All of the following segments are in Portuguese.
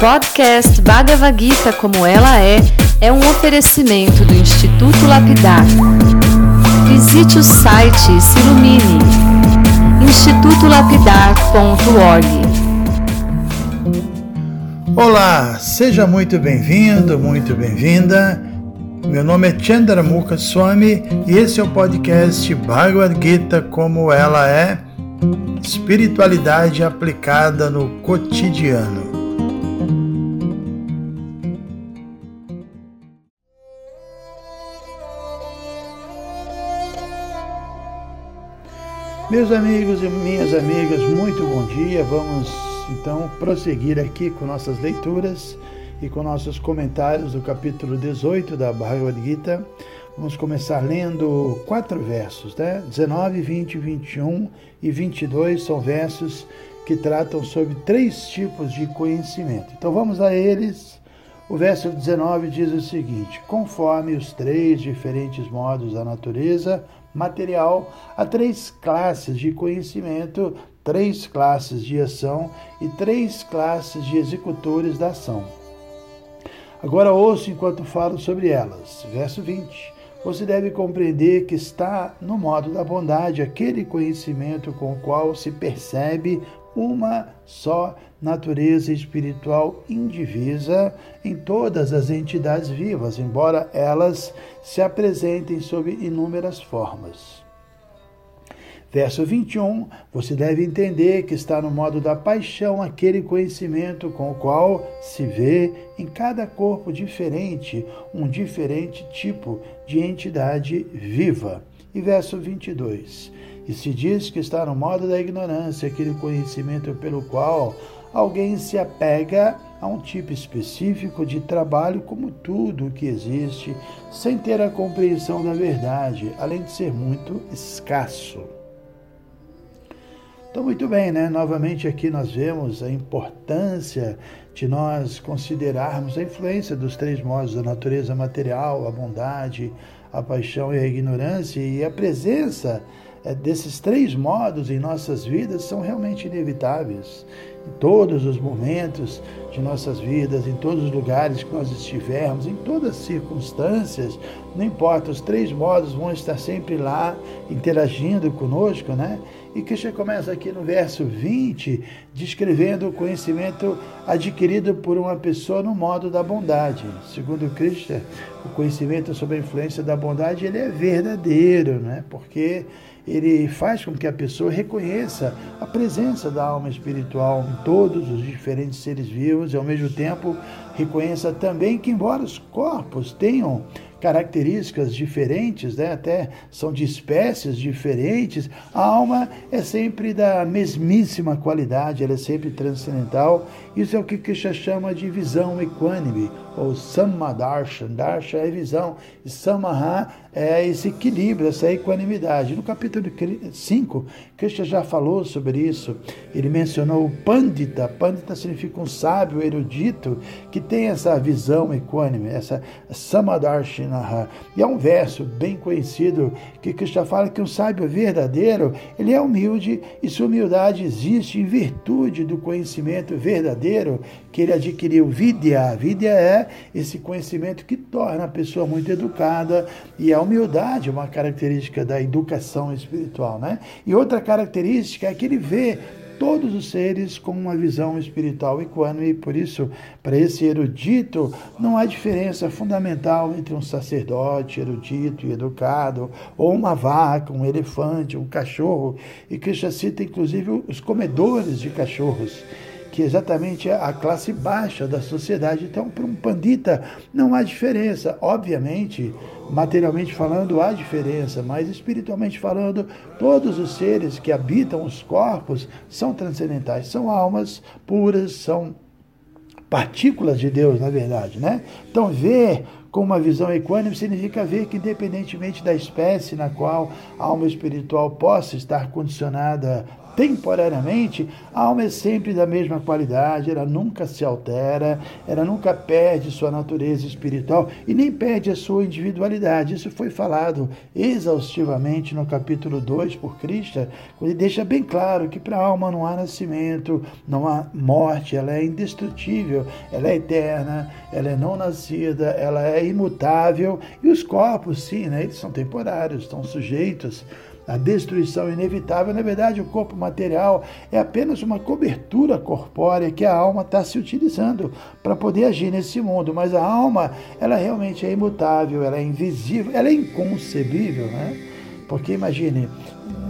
podcast Bhagavad Gita como ela é é um oferecimento do Instituto Lapidar. Visite o site e se ilumine. institutolapidar.org Olá, seja muito bem-vindo, muito bem-vinda. Meu nome é Chandramukha Swami e esse é o podcast Bhagavad Gita como ela é, espiritualidade aplicada no cotidiano. Meus amigos e minhas amigas, muito bom dia. Vamos então prosseguir aqui com nossas leituras e com nossos comentários do capítulo 18 da Bhagavad Gita. Vamos começar lendo quatro versos, né? 19, 20, 21 e 22 são versos que tratam sobre três tipos de conhecimento. Então vamos a eles. O verso 19 diz o seguinte: Conforme os três diferentes modos da natureza, material a três classes de conhecimento, três classes de ação e três classes de executores da ação. Agora ouço enquanto falo sobre elas. Verso 20. Você deve compreender que está no modo da bondade aquele conhecimento com o qual se percebe uma só natureza espiritual indivisa em todas as entidades vivas, embora elas se apresentem sob inúmeras formas. Verso 21, você deve entender que está no modo da paixão aquele conhecimento com o qual se vê em cada corpo diferente um diferente tipo de entidade viva. E verso 22, e se diz que está no modo da ignorância aquele conhecimento pelo qual alguém se apega a um tipo específico de trabalho como tudo o que existe, sem ter a compreensão da verdade, além de ser muito escasso. Então, muito bem, né? Novamente aqui nós vemos a importância de nós considerarmos a influência dos três modos da natureza material, a bondade, a paixão e a ignorância, e a presença é, desses três modos em nossas vidas são realmente inevitáveis. Em todos os momentos de nossas vidas, em todos os lugares que nós estivermos, em todas as circunstâncias, não importa, os três modos vão estar sempre lá interagindo conosco, né? E Krishna começa aqui no verso 20, descrevendo o conhecimento adquirido por uma pessoa no modo da bondade. Segundo Krishna, o conhecimento sobre a influência da bondade ele é verdadeiro, né? Porque ele faz com que a pessoa reconheça a presença da alma espiritual em todos os diferentes seres vivos e, ao mesmo tempo, reconheça também que, embora os corpos tenham características diferentes, né? até são de espécies diferentes, a alma é sempre da mesmíssima qualidade, ela é sempre transcendental. Isso é o que Krishna chama de visão equânime, ou Samadarshan. Darshan é visão, e Samaha é esse equilíbrio, essa equanimidade. No capítulo 5, Krishna já falou sobre isso. Ele mencionou o Pandita. Pandita significa um sábio erudito que tem essa visão equânime, essa Samadarshinaha. E é um verso bem conhecido que Krishna fala que um sábio verdadeiro, ele é humilde e sua humildade existe em virtude do conhecimento verdadeiro que ele adquiriu. Vidya. Vidya é esse conhecimento que torna a pessoa muito educada e a humildade é uma característica da educação espiritual, né? E outra característica é que ele vê todos os seres com uma visão espiritual equânime, e por isso, para esse erudito, não há diferença fundamental entre um sacerdote erudito e educado, ou uma vaca, um elefante, um cachorro, e Krishna cita inclusive os comedores de cachorros que exatamente é a classe baixa da sociedade. Então, para um pandita não há diferença. Obviamente, materialmente falando, há diferença, mas espiritualmente falando, todos os seres que habitam os corpos são transcendentais, são almas puras, são partículas de Deus, na verdade, né? Então, ver com uma visão equânime significa ver que, independentemente da espécie na qual a alma espiritual possa estar condicionada temporariamente, a alma é sempre da mesma qualidade, ela nunca se altera, ela nunca perde sua natureza espiritual e nem perde a sua individualidade. Isso foi falado exaustivamente no capítulo 2 por Cristo, ele deixa bem claro que para a alma não há nascimento, não há morte, ela é indestrutível, ela é eterna, ela é não nascida, ela é imutável e os corpos, sim, né, eles são temporários, estão sujeitos a destruição inevitável. Na verdade, o corpo material é apenas uma cobertura corpórea que a alma está se utilizando para poder agir nesse mundo. Mas a alma, ela realmente é imutável, ela é invisível, ela é inconcebível, né? Porque imagine,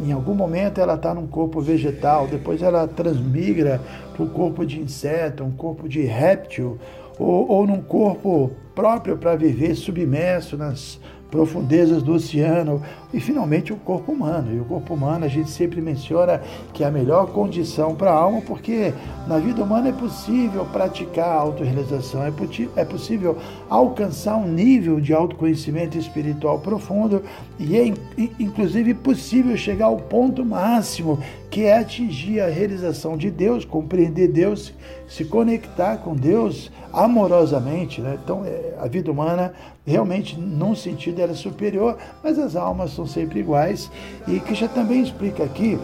em algum momento ela está num corpo vegetal, depois ela transmigra para o corpo de inseto, um corpo de réptil, ou, ou num corpo próprio para viver submerso nas profundezas do oceano e finalmente o corpo humano. E o corpo humano a gente sempre menciona que é a melhor condição para a alma, porque na vida humana é possível praticar a autorrealização, é, é possível alcançar um nível de autoconhecimento espiritual profundo e é inclusive possível chegar ao ponto máximo que é atingir a realização de Deus, compreender Deus, se conectar com Deus amorosamente. Né? Então, é, a vida humana realmente, num sentido, era superior, mas as almas são sempre iguais. E já também explica aqui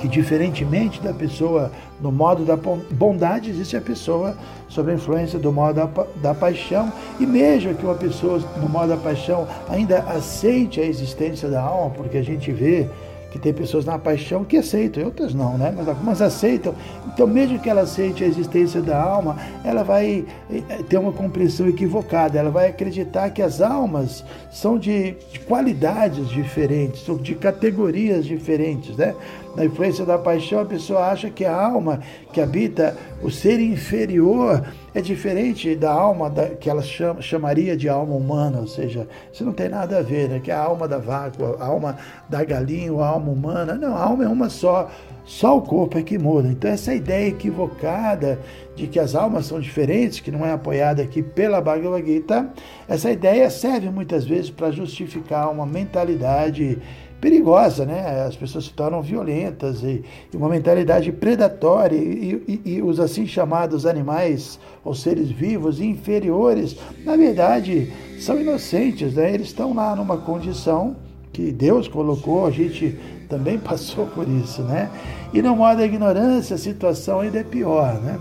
que, diferentemente da pessoa no modo da bondade, existe a pessoa sob a influência do modo da, da paixão. E mesmo que uma pessoa no modo da paixão ainda aceite a existência da alma, porque a gente vê que tem pessoas na paixão que aceitam, outras não, né? Mas algumas aceitam. Então, mesmo que ela aceite a existência da alma, ela vai eh, ter uma compreensão equivocada. Ela vai acreditar que as almas são de, de qualidades diferentes, ou de categorias diferentes, né? Na influência da paixão, a pessoa acha que a alma que habita o ser inferior é diferente da alma da, que ela chama, chamaria de alma humana, ou seja, isso não tem nada a ver, né? que é a alma da vaca, a alma da galinha, a alma humana. Não, a alma é uma só, só o corpo é que muda. Então, essa ideia equivocada de que as almas são diferentes, que não é apoiada aqui pela Bhagavad Gita, essa ideia serve muitas vezes para justificar uma mentalidade perigosa, né? As pessoas se tornam violentas e, e uma mentalidade predatória e, e, e, os assim chamados animais ou seres vivos inferiores, na verdade, são inocentes, né? Eles estão lá numa condição que Deus colocou, a gente também passou por isso, né? E no modo da ignorância, a situação ainda é pior, né?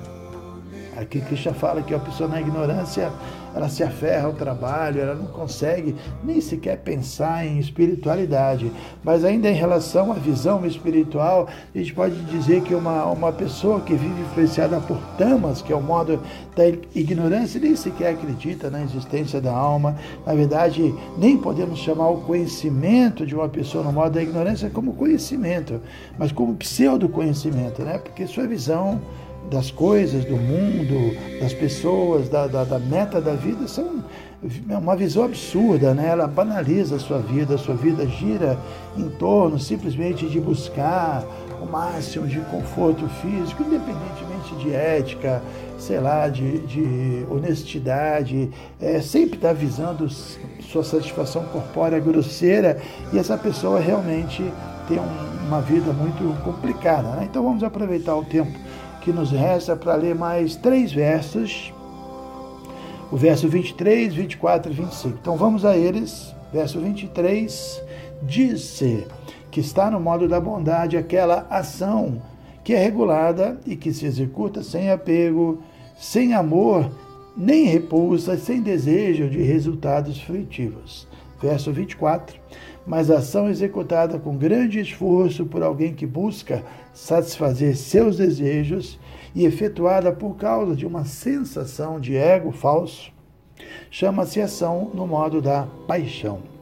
Aqui Krishna fala que a pessoa na ignorância ela se aferra ao trabalho, ela não consegue nem sequer pensar em espiritualidade. Mas ainda em relação à visão espiritual, a gente pode dizer que uma, uma pessoa que vive influenciada por tamas, que é o modo da ignorância, nem sequer acredita na existência da alma. Na verdade, nem podemos chamar o conhecimento de uma pessoa no modo da ignorância como conhecimento, mas como pseudo-conhecimento, né? porque sua visão das coisas, do mundo, das pessoas, da, da, da, meta da vida, são é uma visão absurda, né? Ela banaliza a sua vida, a sua vida gira em torno simplesmente de buscar o máximo de conforto físico, independentemente de ética, sei lá, de, de honestidade, é, sempre está visando sua satisfação corpórea grosseira e essa pessoa realmente tem um, uma vida muito complicada. Né? Então vamos aproveitar o tempo que nos resta para ler mais três versos, o verso 23, 24 e 25. Então vamos a eles. Verso 23 diz que está no modo da bondade aquela ação que é regulada e que se executa sem apego, sem amor, nem repulsa, sem desejo de resultados frutivos. Verso 24 mas ação executada com grande esforço por alguém que busca satisfazer seus desejos e efetuada por causa de uma sensação de ego falso, chama-se ação no modo da paixão.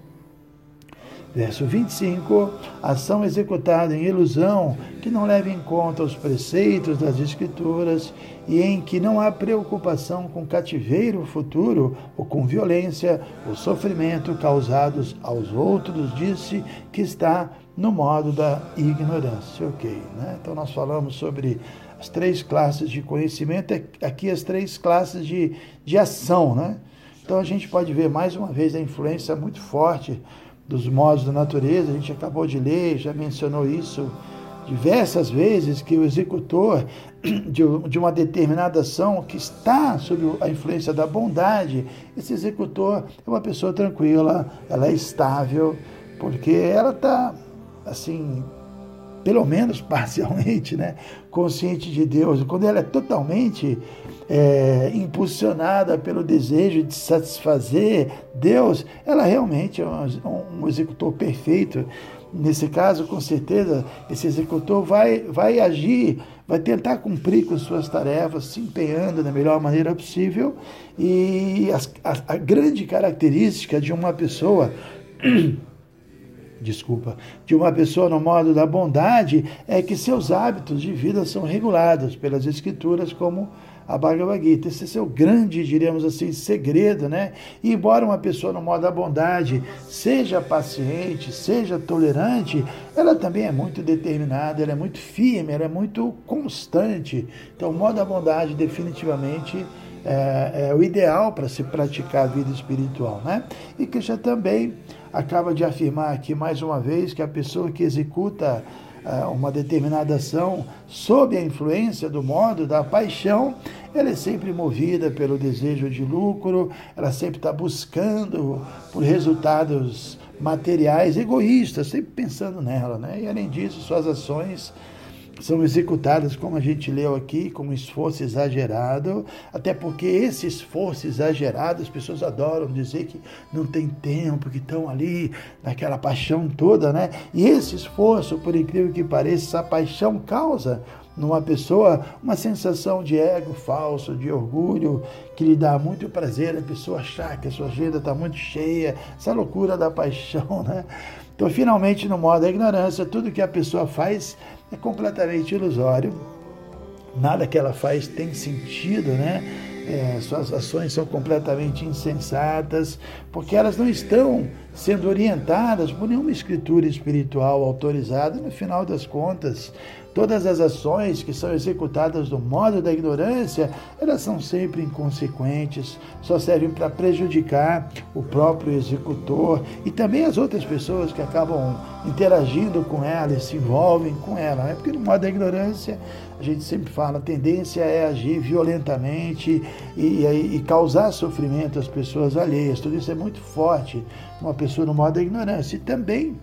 Verso 25: ação executada em ilusão, que não leva em conta os preceitos das Escrituras e em que não há preocupação com cativeiro futuro ou com violência ou sofrimento causados aos outros, disse que está no modo da ignorância. Ok, né? Então nós falamos sobre as três classes de conhecimento, aqui as três classes de, de ação, né? Então a gente pode ver mais uma vez a influência muito forte dos modos da natureza, a gente acabou de ler, já mencionou isso diversas vezes que o executor de uma determinada ação que está sob a influência da bondade, esse executor é uma pessoa tranquila, ela é estável, porque ela está, assim, pelo menos parcialmente, né, consciente de Deus. Quando ela é totalmente é, impulsionada pelo desejo de satisfazer Deus, ela realmente é um, um executor perfeito. Nesse caso, com certeza, esse executor vai, vai agir, vai tentar cumprir com suas tarefas, se empenhando da melhor maneira possível. E a, a, a grande característica de uma pessoa desculpa, de uma pessoa no modo da bondade é que seus hábitos de vida são regulados pelas escrituras como a Bhagavad Gita. Esse é seu grande, diríamos assim, segredo, né? E embora uma pessoa no modo da bondade seja paciente, seja tolerante, ela também é muito determinada, ela é muito firme, ela é muito constante. Então, o modo da bondade definitivamente é, é o ideal para se praticar a vida espiritual, né? E já também acaba de afirmar aqui mais uma vez que a pessoa que executa ah, uma determinada ação sob a influência do modo da paixão, ela é sempre movida pelo desejo de lucro, ela sempre está buscando por resultados materiais egoístas, sempre pensando nela, né? E além disso, suas ações são executadas, como a gente leu aqui, com esforço exagerado, até porque esse esforço exagerado, as pessoas adoram dizer que não tem tempo, que estão ali naquela paixão toda, né? E esse esforço, por incrível que pareça, essa paixão causa numa pessoa uma sensação de ego falso, de orgulho, que lhe dá muito prazer a pessoa achar que a sua agenda está muito cheia, essa loucura da paixão, né? Então, finalmente, no modo da ignorância, tudo que a pessoa faz é completamente ilusório. Nada que ela faz tem sentido, né? É, suas ações são completamente insensatas, porque elas não estão sendo orientadas por nenhuma escritura espiritual autorizada. No final das contas, Todas as ações que são executadas do modo da ignorância, elas são sempre inconsequentes, só servem para prejudicar o próprio executor e também as outras pessoas que acabam interagindo com ela e se envolvem com ela. Né? Porque no modo da ignorância, a gente sempre fala, a tendência é agir violentamente e, e, e causar sofrimento às pessoas alheias. Tudo isso é muito forte uma pessoa no modo da ignorância. E também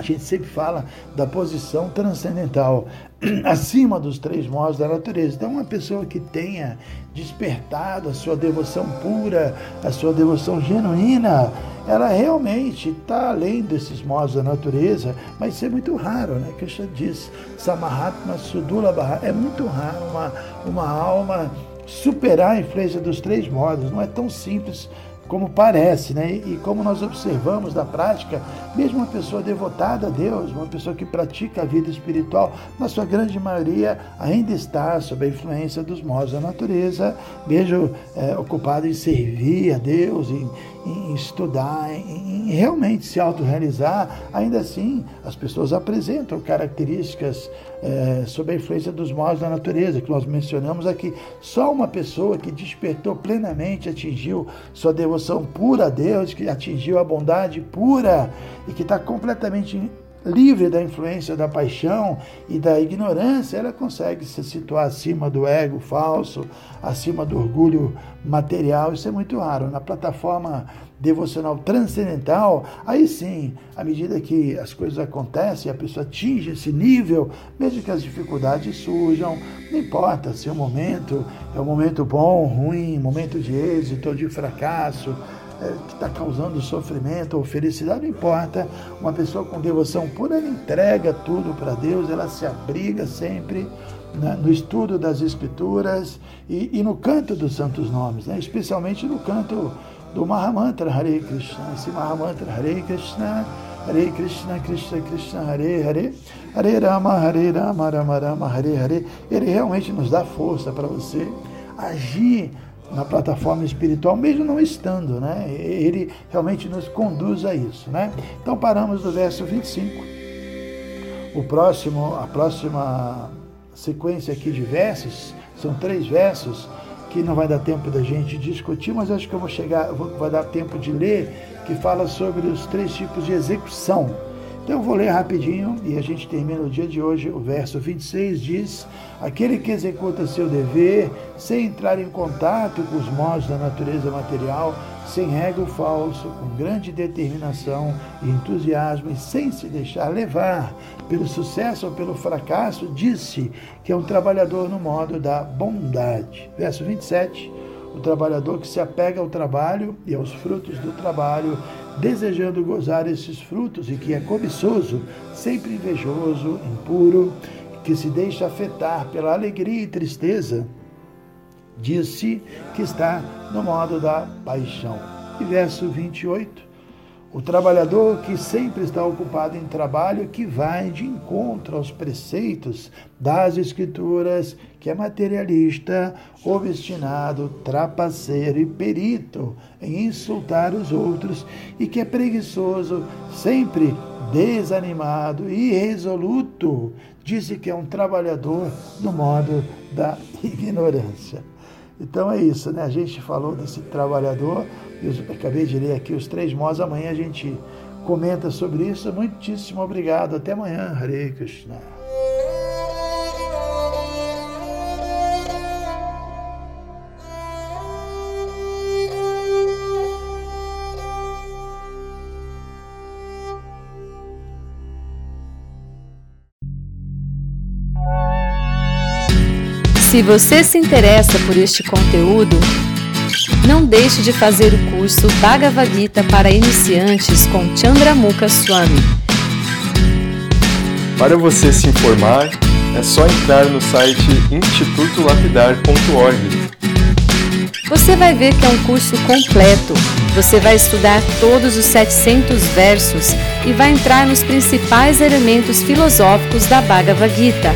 a gente sempre fala da posição transcendental, acima dos três modos da natureza. Então, uma pessoa que tenha despertado a sua devoção pura, a sua devoção genuína, ela realmente está além desses modos da natureza, mas isso é muito raro, né? Krishna diz, Samahatma Sudula Bhara, é muito raro uma, uma alma superar a influência dos três modos, não é tão simples como parece, né? E como nós observamos na prática, mesmo uma pessoa devotada a Deus, uma pessoa que pratica a vida espiritual, na sua grande maioria ainda está sob a influência dos modos da natureza, mesmo é, ocupado em servir a Deus, em, em estudar, em, realmente se autorrealizar, ainda assim as pessoas apresentam características é, sob a influência dos modos da natureza, que nós mencionamos aqui. Só uma pessoa que despertou plenamente, atingiu sua devoção pura a Deus, que atingiu a bondade pura e que está completamente livre da influência da paixão e da ignorância, ela consegue se situar acima do ego falso, acima do orgulho material. Isso é muito raro. Na plataforma devocional transcendental, aí sim, à medida que as coisas acontecem, a pessoa atinge esse nível, mesmo que as dificuldades surjam, não importa se o momento é um momento bom, ruim, momento de êxito ou de fracasso, é, que está causando sofrimento ou felicidade, não importa. Uma pessoa com devoção pura, ela entrega tudo para Deus, ela se abriga sempre né, no estudo das Escrituras e, e, no canto dos santos nomes, né, especialmente no canto do Mahamantra Hare Krishna. Esse Mahamantra Hare Krishna, Hare Krishna, Krishna Krishna, Hare Hare, Hare Rama, Hare Rama, Rama Rama, Hare Hare. Ele realmente nos dá força para você agir na plataforma espiritual, mesmo não estando, né? Ele realmente nos conduz a isso, né? Então paramos no verso 25. O próximo, a próxima sequência aqui de versos, são três versos, que não vai dar tempo da gente discutir, mas acho que eu vou chegar, vou, vai dar tempo de ler, que fala sobre os três tipos de execução. Então eu vou ler rapidinho e a gente termina o dia de hoje. O verso 26 diz: Aquele que executa seu dever sem entrar em contato com os modos da natureza material, sem ego falso, com grande determinação e entusiasmo e sem se deixar levar pelo sucesso ou pelo fracasso, disse que é um trabalhador no modo da bondade. Verso 27. O trabalhador que se apega ao trabalho e aos frutos do trabalho, desejando gozar esses frutos e que é cobiçoso, sempre invejoso, impuro, que se deixa afetar pela alegria e tristeza, disse que está no modo da paixão. E verso 28. O trabalhador que sempre está ocupado em trabalho, que vai de encontro aos preceitos das Escrituras, que é materialista, obstinado, trapaceiro e perito em insultar os outros e que é preguiçoso, sempre desanimado e irresoluto, disse que é um trabalhador no modo da ignorância. Então é isso, né? A gente falou desse trabalhador, eu acabei de ler aqui os três modos, amanhã a gente comenta sobre isso. Muitíssimo obrigado. Até amanhã, Hare Krishna. Se você se interessa por este conteúdo, não deixe de fazer o curso Bhagavad Gita para iniciantes com Chandramukha Swami. Para você se informar, é só entrar no site institutolapidar.org. Você vai ver que é um curso completo. Você vai estudar todos os 700 versos e vai entrar nos principais elementos filosóficos da Bhagavad Gita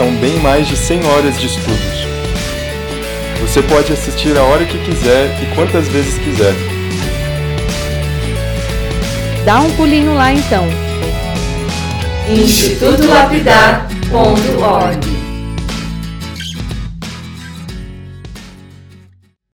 são bem mais de 100 horas de estudos. Você pode assistir a hora que quiser e quantas vezes quiser. Dá um pulinho lá então. institutolapidar.org